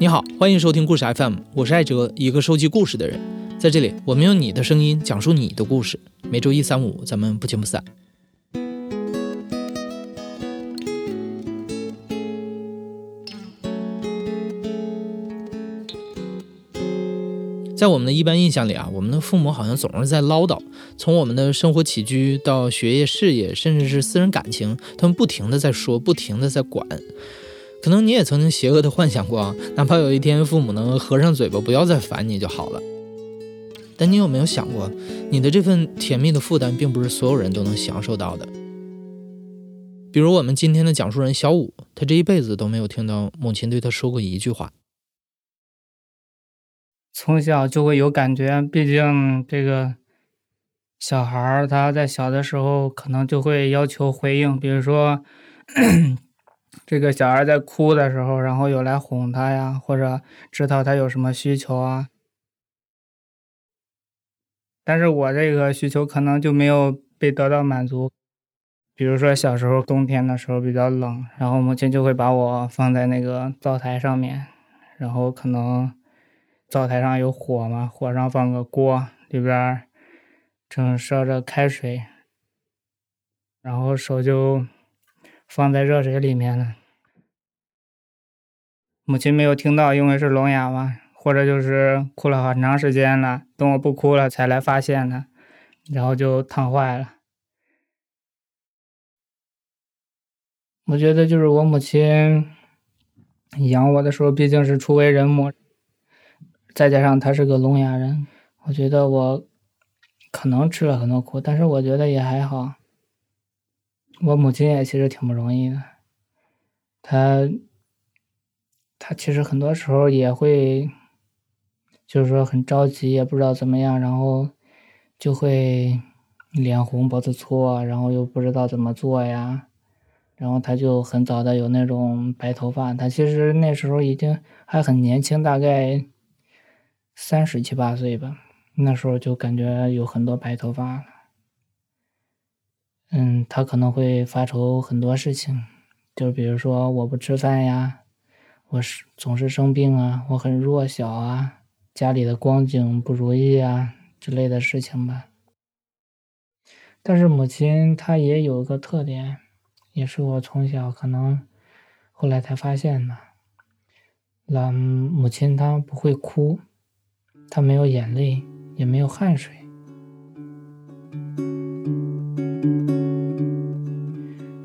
你好，欢迎收听故事 FM，我是艾哲，一个收集故事的人。在这里，我们用你的声音讲述你的故事。每周一、三、五，咱们不见不散。在我们的一般印象里啊，我们的父母好像总是在唠叨，从我们的生活起居到学业、事业，甚至是私人感情，他们不停的在说，不停的在管。可能你也曾经邪恶的幻想过，哪怕有一天父母能合上嘴巴，不要再烦你就好了。但你有没有想过，你的这份甜蜜的负担，并不是所有人都能享受到的。比如我们今天的讲述人小五，他这一辈子都没有听到母亲对他说过一句话。从小就会有感觉，毕竟这个小孩儿他在小的时候可能就会要求回应，比如说。这个小孩在哭的时候，然后有来哄他呀，或者知道他有什么需求啊。但是我这个需求可能就没有被得到满足。比如说小时候冬天的时候比较冷，然后母亲就会把我放在那个灶台上面，然后可能灶台上有火嘛，火上放个锅，里边正烧着开水，然后手就。放在热水里面了，母亲没有听到，因为是聋哑嘛，或者就是哭了很长时间了，等我不哭了才来发现的，然后就烫坏了。我觉得就是我母亲养我的时候，毕竟是初为人母，再加上她是个聋哑人，我觉得我可能吃了很多苦，但是我觉得也还好。我母亲也其实挺不容易的，她，她其实很多时候也会，就是说很着急，也不知道怎么样，然后就会脸红脖子粗，然后又不知道怎么做呀，然后她就很早的有那种白头发，她其实那时候已经还很年轻，大概三十七八岁吧，那时候就感觉有很多白头发了。嗯，他可能会发愁很多事情，就比如说我不吃饭呀，我是总是生病啊，我很弱小啊，家里的光景不如意啊之类的事情吧。但是母亲她也有个特点，也是我从小可能后来才发现的，那母亲她不会哭，她没有眼泪，也没有汗水。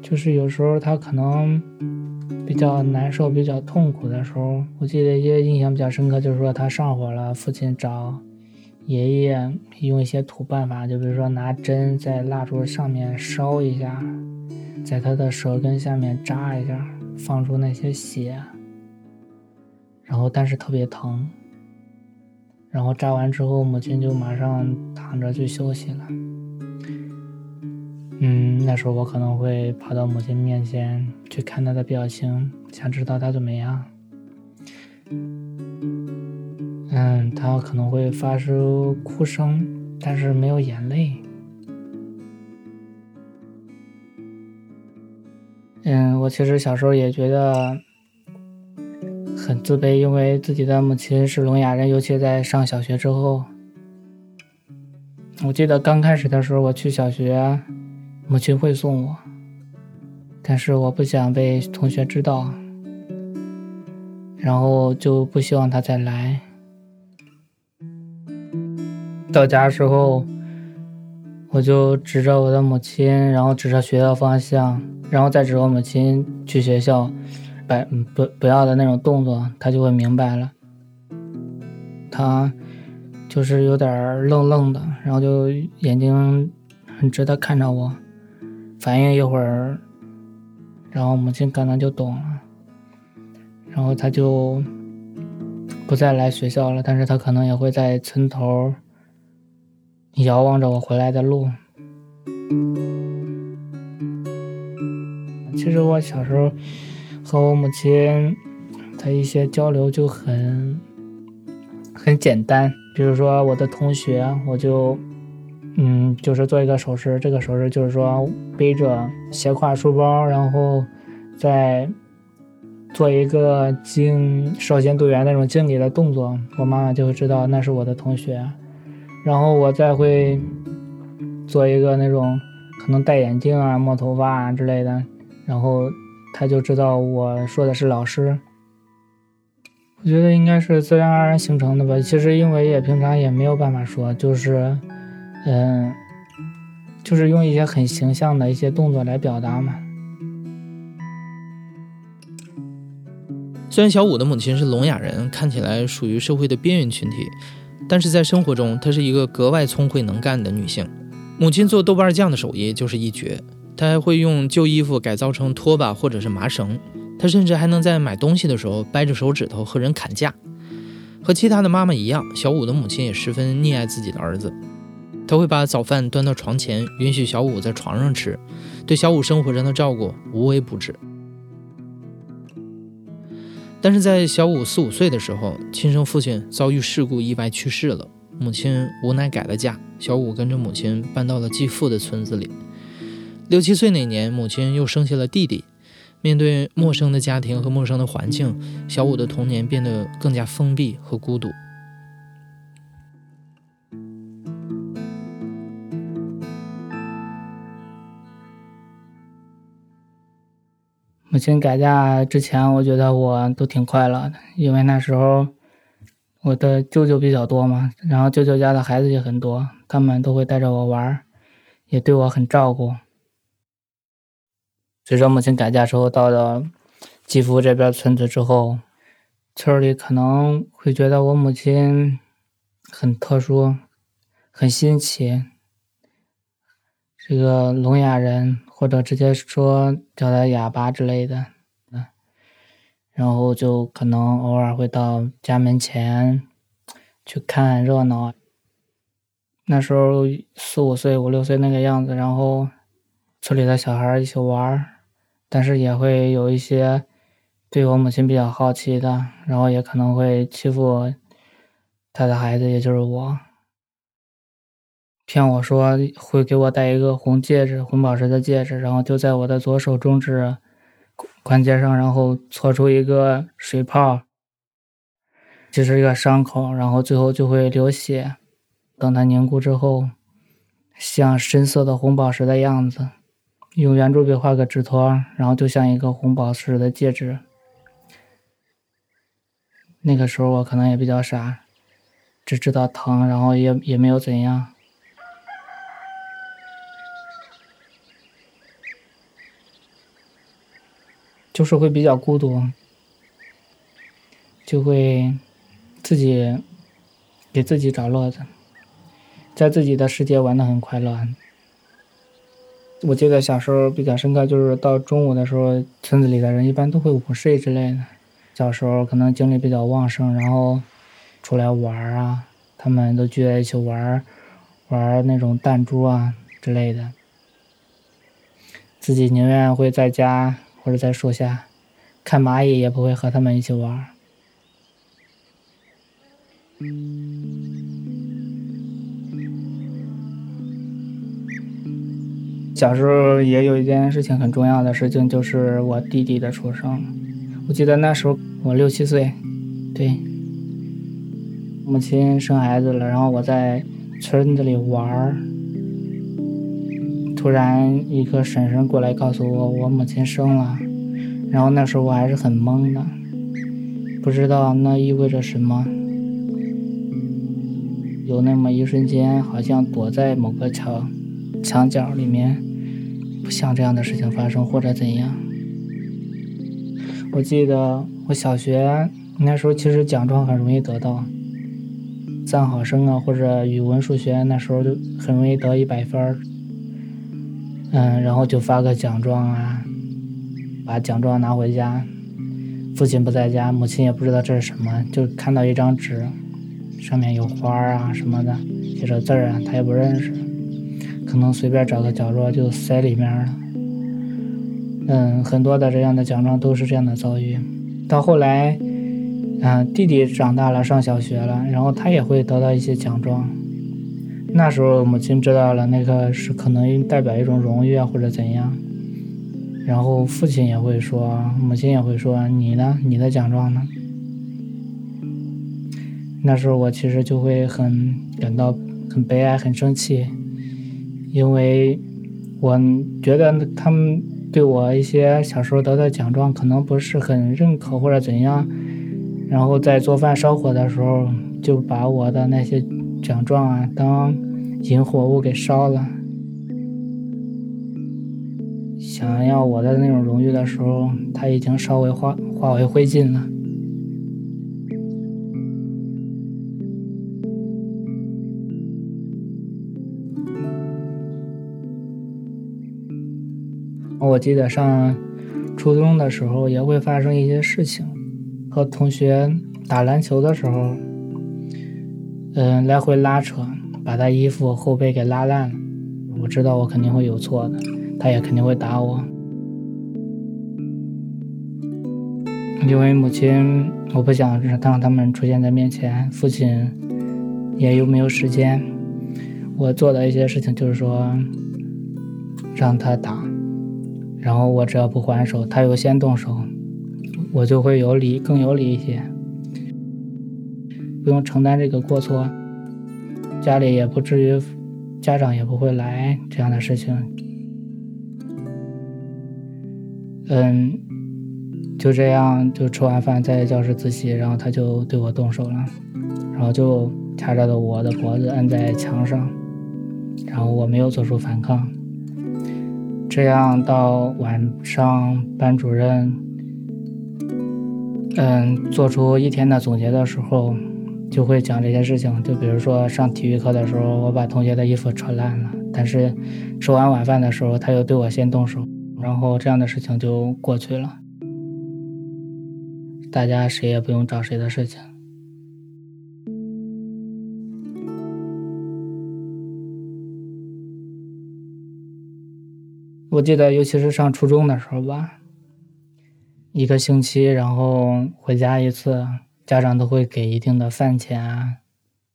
就是有时候他可能比较难受、比较痛苦的时候，我记得一些印象比较深刻，就是说他上火了，父亲找爷爷用一些土办法，就比如说拿针在蜡烛上面烧一下，在他的舌根下面扎一下，放出那些血，然后但是特别疼，然后扎完之后，母亲就马上躺着去休息了。嗯，那时候我可能会跑到母亲面前去看她的表情，想知道她怎么样。嗯，她可能会发出哭声，但是没有眼泪。嗯，我其实小时候也觉得很自卑，因为自己的母亲是聋哑人，尤其在上小学之后。我记得刚开始的时候，我去小学。母亲会送我，但是我不想被同学知道，然后就不希望他再来。到家时候，我就指着我的母亲，然后指着学校方向，然后再指我母亲去学校，摆不不要的那种动作，他就会明白了。他就是有点愣愣的，然后就眼睛很直的看着我。反应一会儿，然后母亲可能就懂了，然后他就不再来学校了。但是他可能也会在村头遥望着我回来的路。其实我小时候和我母亲的一些交流就很很简单，比如说我的同学，我就。嗯，就是做一个手势，这个手势就是说背着斜挎书包，然后再做一个敬少先队员那种敬礼的动作，我妈妈就会知道那是我的同学，然后我再会做一个那种可能戴眼镜啊、摸头发啊之类的，然后她就知道我说的是老师。我觉得应该是自然而然形成的吧。其实因为也平常也没有办法说，就是，嗯，就是用一些很形象的一些动作来表达嘛。虽然小五的母亲是聋哑人，看起来属于社会的边缘群体，但是在生活中，她是一个格外聪慧能干的女性。母亲做豆瓣酱的手艺就是一绝，她还会用旧衣服改造成拖把或者是麻绳。她甚至还能在买东西的时候掰着手指头和人砍价。和其他的妈妈一样，小五的母亲也十分溺爱自己的儿子。他会把早饭端到床前，允许小五在床上吃，对小五生活上的照顾无微不至。但是在小五四五岁的时候，亲生父亲遭遇事故意外去世了，母亲无奈改了嫁，小五跟着母亲搬到了继父的村子里。六七岁那年，母亲又生下了弟弟。面对陌生的家庭和陌生的环境，小五的童年变得更加封闭和孤独。母亲改嫁之前，我觉得我都挺快乐的，因为那时候我的舅舅比较多嘛，然后舅舅家的孩子也很多，他们都会带着我玩，也对我很照顾。随着母亲改嫁之后，到了继父这边村子之后，村里可能会觉得我母亲很特殊，很新奇，这个聋哑人。或者直接说叫他哑巴之类的，嗯然后就可能偶尔会到家门前去看热闹。那时候四五岁、五六岁那个样子，然后村里的小孩一起玩，但是也会有一些对我母亲比较好奇的，然后也可能会欺负他的孩子，也就是我。骗我说会给我戴一个红戒指，红宝石的戒指，然后就在我的左手中指关节上，然后搓出一个水泡，就是一个伤口，然后最后就会流血。等它凝固之后，像深色的红宝石的样子。用圆珠笔画个指托，然后就像一个红宝石的戒指。那个时候我可能也比较傻，只知道疼，然后也也没有怎样。就是会比较孤独，就会自己给自己找乐子，在自己的世界玩的很快乐。我记得小时候比较深刻，就是到中午的时候，村子里的人一般都会午睡之类的。小时候可能精力比较旺盛，然后出来玩啊，他们都聚在一起玩，玩那种弹珠啊之类的。自己宁愿会在家。或者在树下看蚂蚁，也不会和他们一起玩。小时候也有一件事情很重要的事情，就是我弟弟的出生。我记得那时候我六七岁，对，母亲生孩子了，然后我在村子里玩突然，一个婶婶过来告诉我，我母亲生了。然后那时候我还是很懵的，不知道那意味着什么。有那么一瞬间，好像躲在某个墙墙角里面，不想这样的事情发生或者怎样。我记得我小学那时候，其实奖状很容易得到，三好生啊，或者语文、数学，那时候就很容易得一百分儿。嗯，然后就发个奖状啊，把奖状拿回家，父亲不在家，母亲也不知道这是什么，就看到一张纸，上面有花啊什么的，写着字儿啊，他也不认识，可能随便找个角落就塞里面了。嗯，很多的这样的奖状都是这样的遭遇。到后来，嗯，弟弟长大了，上小学了，然后他也会得到一些奖状。那时候母亲知道了，那个是可能代表一种荣誉啊，或者怎样，然后父亲也会说，母亲也会说：“你呢？你的奖状呢？”那时候我其实就会很感到很悲哀、很生气，因为我觉得他们对我一些小时候得的奖状可能不是很认可或者怎样，然后在做饭烧火的时候就把我的那些奖状啊当引火物给烧了。想要我的那种荣誉的时候，它已经稍微化化为灰烬了。我记得上初中的时候也会发生一些事情，和同学打篮球的时候，嗯，来回拉扯，把他衣服后背给拉烂了。我知道我肯定会有错的。他也肯定会打我，因为母亲，我不想让他们出现在面前。父亲也有没有时间？我做的一些事情就是说，让他打，然后我只要不还手，他又先动手，我就会有理，更有理一些，不用承担这个过错，家里也不至于，家长也不会来这样的事情。嗯，就这样，就吃完饭在教室自习，然后他就对我动手了，然后就掐着的我的脖子摁在墙上，然后我没有做出反抗。这样到晚上，班主任嗯做出一天的总结的时候，就会讲这些事情。就比如说上体育课的时候，我把同学的衣服扯烂了，但是吃完晚饭的时候，他又对我先动手。然后这样的事情就过去了，大家谁也不用找谁的事情。我记得，尤其是上初中的时候吧，一个星期，然后回家一次，家长都会给一定的饭钱啊，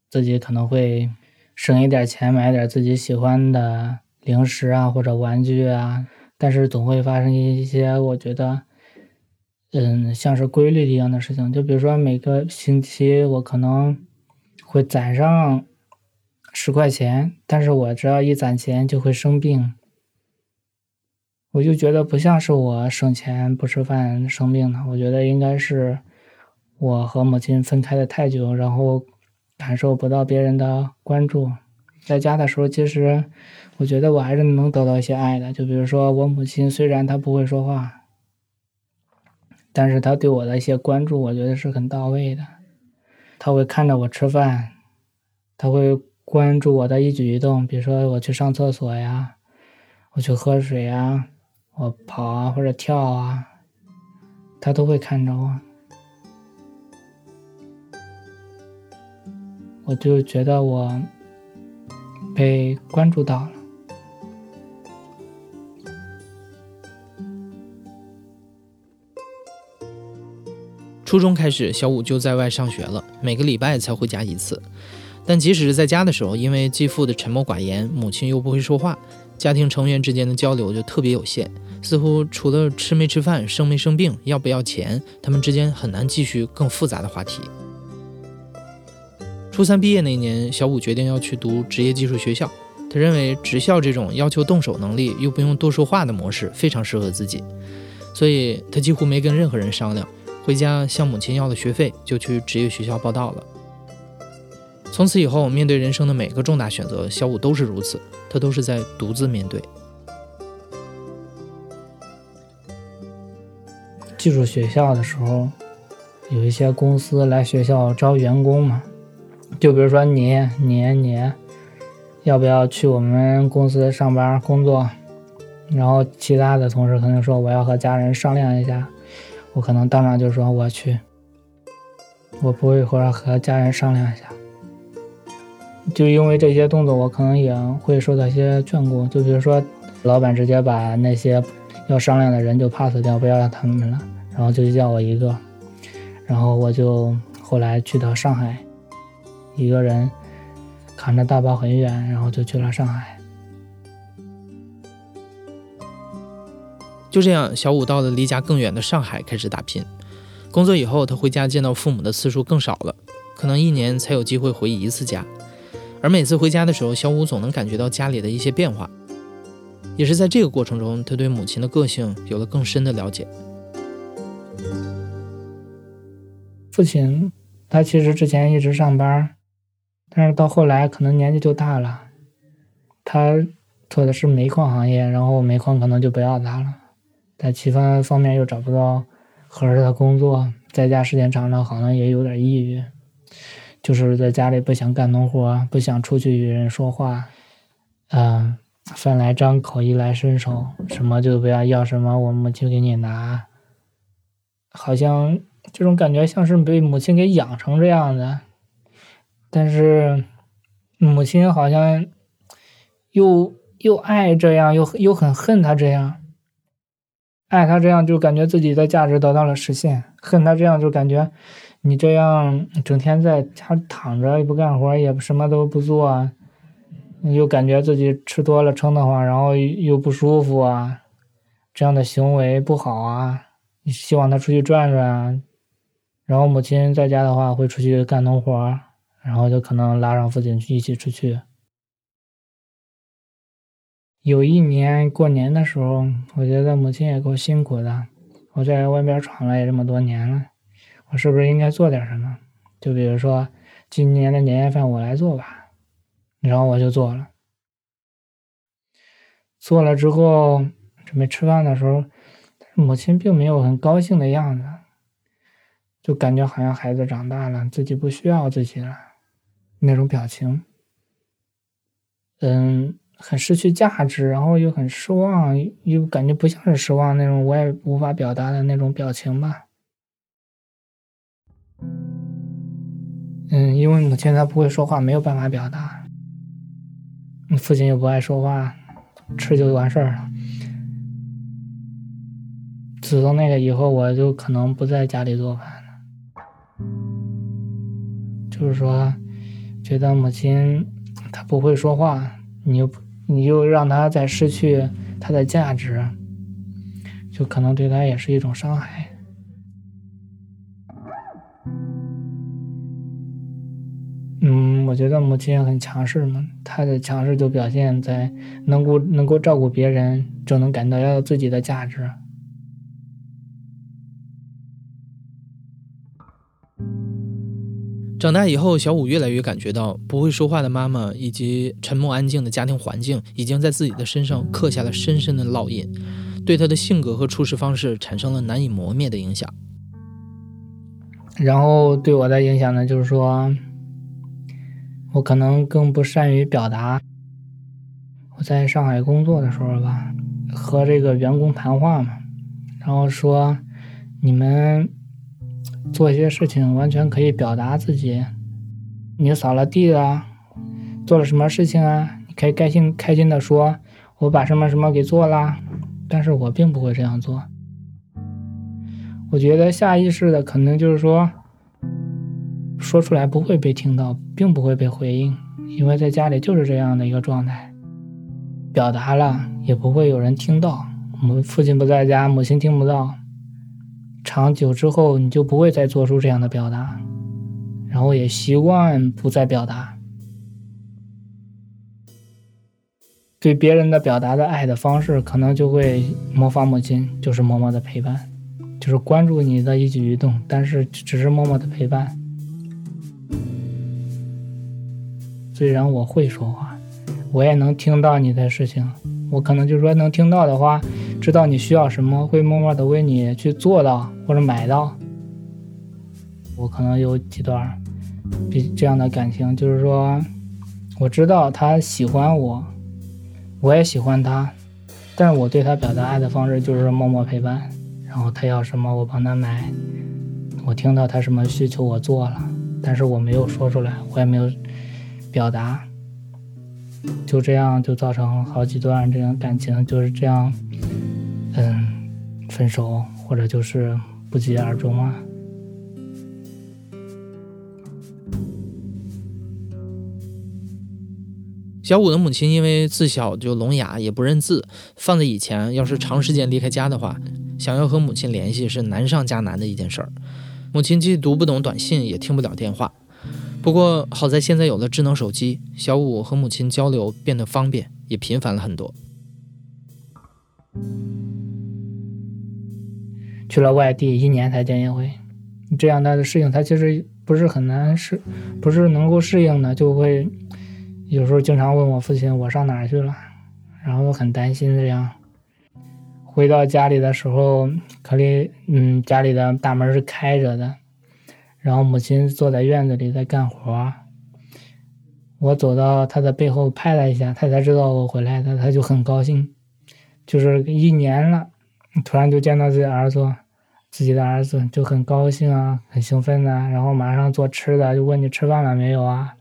自己可能会省一点钱买点自己喜欢的零食啊或者玩具啊。但是总会发生一些我觉得，嗯，像是规律一样的事情。就比如说每个星期我可能会攒上十块钱，但是我只要一攒钱就会生病。我就觉得不像是我省钱不吃饭生病的，我觉得应该是我和母亲分开的太久，然后感受不到别人的关注。在家的时候，其实。我觉得我还是能得到一些爱的，就比如说我母亲，虽然她不会说话，但是她对我的一些关注，我觉得是很到位的。她会看着我吃饭，她会关注我的一举一动，比如说我去上厕所呀，我去喝水呀，我跑啊或者跳啊，她都会看着我。我就觉得我被关注到了。初中开始，小五就在外上学了，每个礼拜才回家一次。但即使是在家的时候，因为继父的沉默寡言，母亲又不会说话，家庭成员之间的交流就特别有限。似乎除了吃没吃饭、生没生病、要不要钱，他们之间很难继续更复杂的话题。初三毕业那年，小五决定要去读职业技术学校。他认为职校这种要求动手能力又不用多说话的模式非常适合自己，所以他几乎没跟任何人商量。回家向母亲要了学费，就去职业学校报到了。从此以后，面对人生的每个重大选择，小五都是如此，他都是在独自面对。技术学校的时候，有一些公司来学校招员工嘛，就比如说你、你、你，要不要去我们公司上班工作？然后其他的同事可能说我要和家人商量一下。我可能当场就说我去，我不会或者和家人商量一下，就因为这些动作，我可能也会受到一些眷顾。就比如说，老板直接把那些要商量的人就 pass 掉，不要让他们了，然后就叫我一个，然后我就后来去到上海，一个人扛着大包很远，然后就去了上海。就这样，小五到了离家更远的上海开始打拼。工作以后，他回家见到父母的次数更少了，可能一年才有机会回一次家。而每次回家的时候，小五总能感觉到家里的一些变化。也是在这个过程中，他对母亲的个性有了更深的了解。父亲，他其实之前一直上班，但是到后来可能年纪就大了，他做的是煤矿行业，然后煤矿可能就不要他了，在其他方面又找不到合适的工作，在家时间长了好像也有点抑郁，就是在家里不想干农活，不想出去与人说话，嗯。饭来张口，衣来伸手，什么就不要要什么，我母亲给你拿。好像这种感觉像是被母亲给养成这样的，但是母亲好像又又爱这样，又又很恨他这样。爱他这样就感觉自己的价值得到了实现，恨他这样就感觉你这样整天在家躺着也不干活，也什么都不做。又感觉自己吃多了撑得慌，然后又不舒服啊，这样的行为不好啊。你希望他出去转转，然后母亲在家的话会出去干农活，然后就可能拉上父亲去一起出去。有一年过年的时候，我觉得母亲也够辛苦的，我在外边闯了也这么多年了，我是不是应该做点什么？就比如说今年的年夜饭我来做吧。然后我就做了，做了之后准备吃饭的时候，母亲并没有很高兴的样子，就感觉好像孩子长大了，自己不需要自己了那种表情，嗯，很失去价值，然后又很失望，又感觉不像是失望那种，我也无法表达的那种表情吧。嗯，因为母亲她不会说话，没有办法表达。父亲又不爱说话，吃就完事儿了。自从那个以后，我就可能不在家里做饭了。就是说，觉得母亲她不会说话，你又你又让她再失去她的价值，就可能对她也是一种伤害。嗯，我觉得母亲很强势嘛，她的强势就表现在能够能够照顾别人，就能感到要有自己的价值。长大以后，小五越来越感觉到，不会说话的妈妈以及沉默安静的家庭环境，已经在自己的身上刻下了深深的烙印，对他的性格和处事方式产生了难以磨灭的影响。然后对我的影响呢，就是说。我可能更不善于表达。我在上海工作的时候吧，和这个员工谈话嘛，然后说，你们做一些事情完全可以表达自己。你扫了地啊，做了什么事情啊？你可以开心开心的说，我把什么什么给做了。但是我并不会这样做。我觉得下意识的可能就是说。说出来不会被听到，并不会被回应，因为在家里就是这样的一个状态。表达了也不会有人听到，我们父亲不在家，母亲听不到。长久之后，你就不会再做出这样的表达，然后也习惯不再表达。对别人的表达的爱的方式，可能就会模仿母亲，就是默默的陪伴，就是关注你的一举一动，但是只是默默的陪伴。虽然我会说话，我也能听到你的事情。我可能就是说能听到的话，知道你需要什么，会默默的为你去做到或者买到。我可能有几段比这样的感情，就是说我知道他喜欢我，我也喜欢他，但是我对他表达爱的方式就是默默陪伴。然后他要什么，我帮他买。我听到他什么需求，我做了，但是我没有说出来，我也没有。表达，就这样就造成好几段这样感情就是这样，嗯，分手或者就是不疾而终啊。小五的母亲因为自小就聋哑，也不认字，放在以前，要是长时间离开家的话，想要和母亲联系是难上加难的一件事儿。母亲既读不懂短信，也听不了电话。不过好在现在有了智能手机，小五和母亲交流变得方便，也频繁了很多。去了外地一年才见一回，这样他的事情他其实不是很难适，不是能够适应的，就会有时候经常问我父亲我上哪儿去了，然后很担心这样。回到家里的时候，可里嗯家里的大门是开着的，然后母亲坐在院子里在干活，我走到他的背后拍了一下，他才知道我回来的，他就很高兴，就是一年了。突然就见到自己儿子，自己的儿子就很高兴啊，很兴奋的，然后马上做吃的，就问你吃饭了没有啊？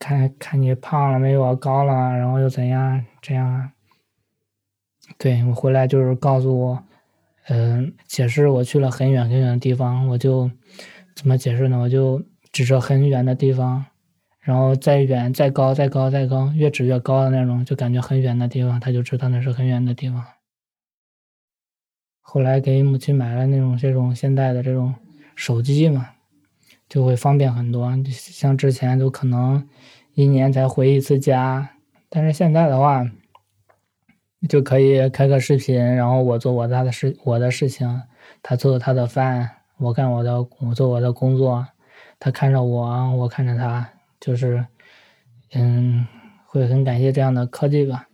看看你胖了没有啊？高了，然后又怎样？这样？对我回来就是告诉我，嗯，解释我去了很远很远的地方，我就怎么解释呢？我就指着很远的地方，然后再远、再高、再高、再高，越指越高的那种，就感觉很远的地方，他就知道那是很远的地方。后来给母亲买了那种这种现代的这种手机嘛，就会方便很多。像之前都可能一年才回一次家，但是现在的话，就可以开个视频，然后我做我的事，我的事情，他做他的饭，我干我的，我做我的工作，他看着我，我看着他，就是嗯，会很感谢这样的科技吧。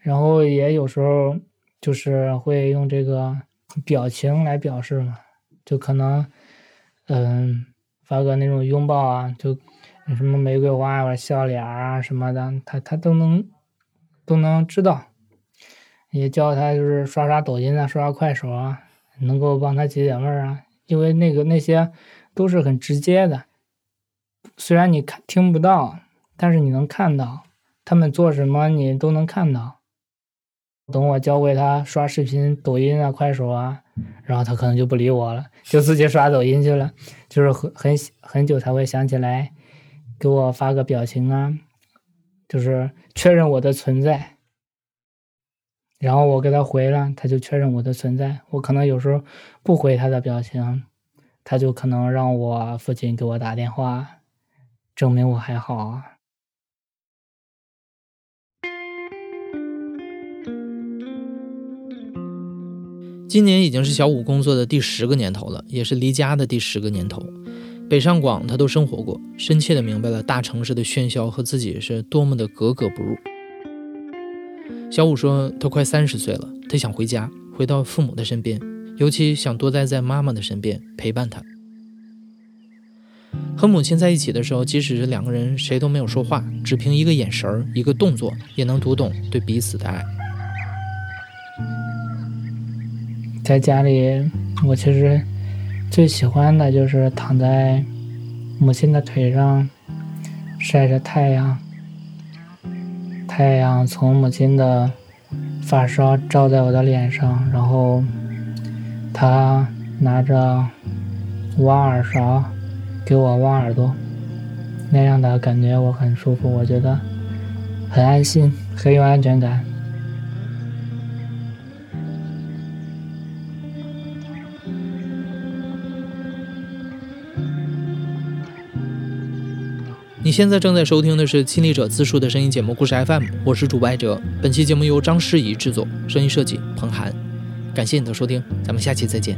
然后也有时候就是会用这个表情来表示嘛，就可能嗯发个那种拥抱啊，就什么玫瑰花或者笑脸啊什么的，他他都能都能知道。也教他就是刷刷抖音啊，刷刷快手啊，能够帮他解解闷儿啊，因为那个那些都是很直接的，虽然你看听不到，但是你能看到他们做什么，你都能看到。等我教会他刷视频、抖音啊、快手啊，然后他可能就不理我了，就自己刷抖音去了。就是很很很久才会想起来，给我发个表情啊，就是确认我的存在。然后我给他回了，他就确认我的存在。我可能有时候不回他的表情，他就可能让我父亲给我打电话，证明我还好啊。今年已经是小五工作的第十个年头了，也是离家的第十个年头。北上广他都生活过，深切的明白了大城市的喧嚣和自己是多么的格格不入。小五说，他快三十岁了，他想回家，回到父母的身边，尤其想多待在妈妈的身边，陪伴她。和母亲在一起的时候，即使是两个人谁都没有说话，只凭一个眼神一个动作，也能读懂对彼此的爱。在家里，我其实最喜欢的就是躺在母亲的腿上，晒着太阳。太阳从母亲的发梢照在我的脸上，然后她拿着挖耳勺给我挖耳朵，那样的感觉我很舒服，我觉得很安心，很有安全感。现在正在收听的是亲历者自述的声音节目《故事 FM》，我是主播艾哲。本期节目由张诗怡制作，声音设计彭涵。感谢你的收听，咱们下期再见。